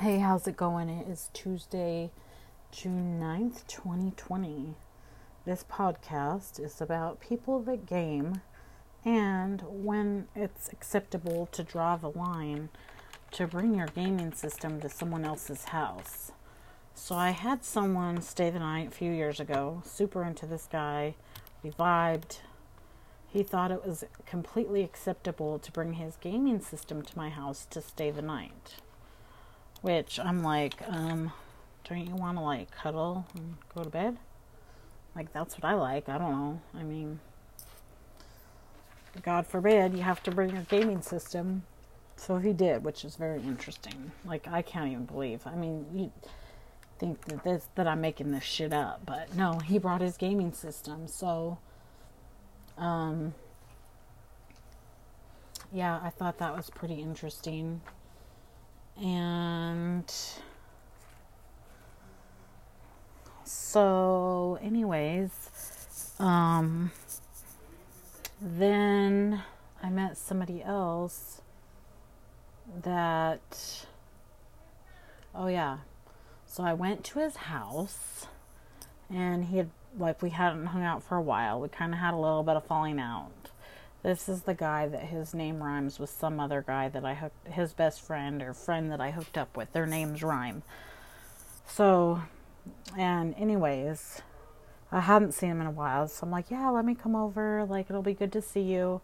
Hey, how's it going? It is Tuesday, June 9th, 2020. This podcast is about people that game and when it's acceptable to draw the line to bring your gaming system to someone else's house. So, I had someone stay the night a few years ago, super into this guy. We vibed. He thought it was completely acceptable to bring his gaming system to my house to stay the night. Which I'm like, um, don't you want to like cuddle and go to bed? Like, that's what I like. I don't know. I mean, God forbid you have to bring your gaming system. So he did, which is very interesting. Like, I can't even believe. I mean, you think that this that I'm making this shit up, but no, he brought his gaming system. So, um, yeah, I thought that was pretty interesting and so anyways um then i met somebody else that oh yeah. So i went to his house and he had like we hadn't hung out for a while. We kind of had a little bit of falling out this is the guy that his name rhymes with some other guy that I hooked, his best friend or friend that I hooked up with. Their names rhyme. So, and anyways, I hadn't seen him in a while, so I'm like, yeah, let me come over. Like, it'll be good to see you.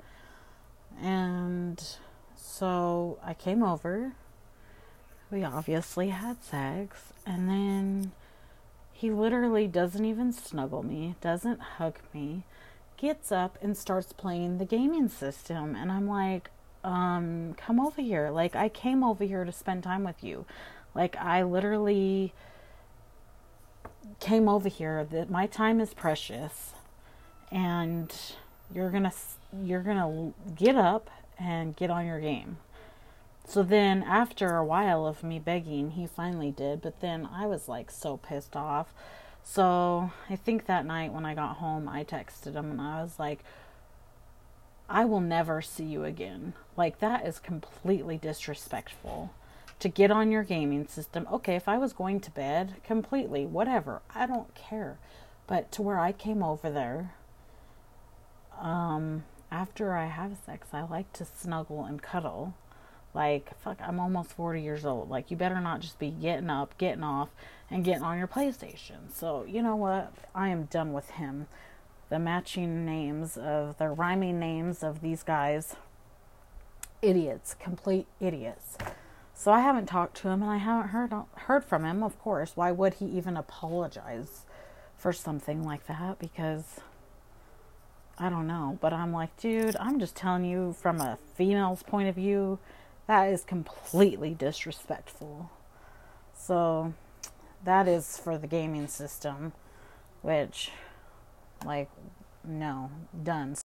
And so I came over. We obviously had sex, and then he literally doesn't even snuggle me, doesn't hug me gets up and starts playing the gaming system. And I'm like, um, come over here. Like, I came over here to spend time with you. Like, I literally came over here that my time is precious and you're going to you're going to get up and get on your game. So then after a while of me begging, he finally did, but then I was like so pissed off. So I think that night when I got home, I texted him and I was like, I will never see you again. Like, that is completely disrespectful. To get on your gaming system, okay, if I was going to bed, completely, whatever, I don't care. But to where I came over there, um, after I have sex, I like to snuggle and cuddle. Like, fuck, I'm almost 40 years old. Like, you better not just be getting up, getting off, and getting on your PlayStation. So, you know what? I am done with him. The matching names of the rhyming names of these guys, idiots, complete idiots. So I haven't talked to him and I haven't heard heard from him, of course. Why would he even apologize for something like that? Because I don't know, but I'm like, dude, I'm just telling you from a female's point of view, that is completely disrespectful. So, that is for the gaming system, which, like, no, done.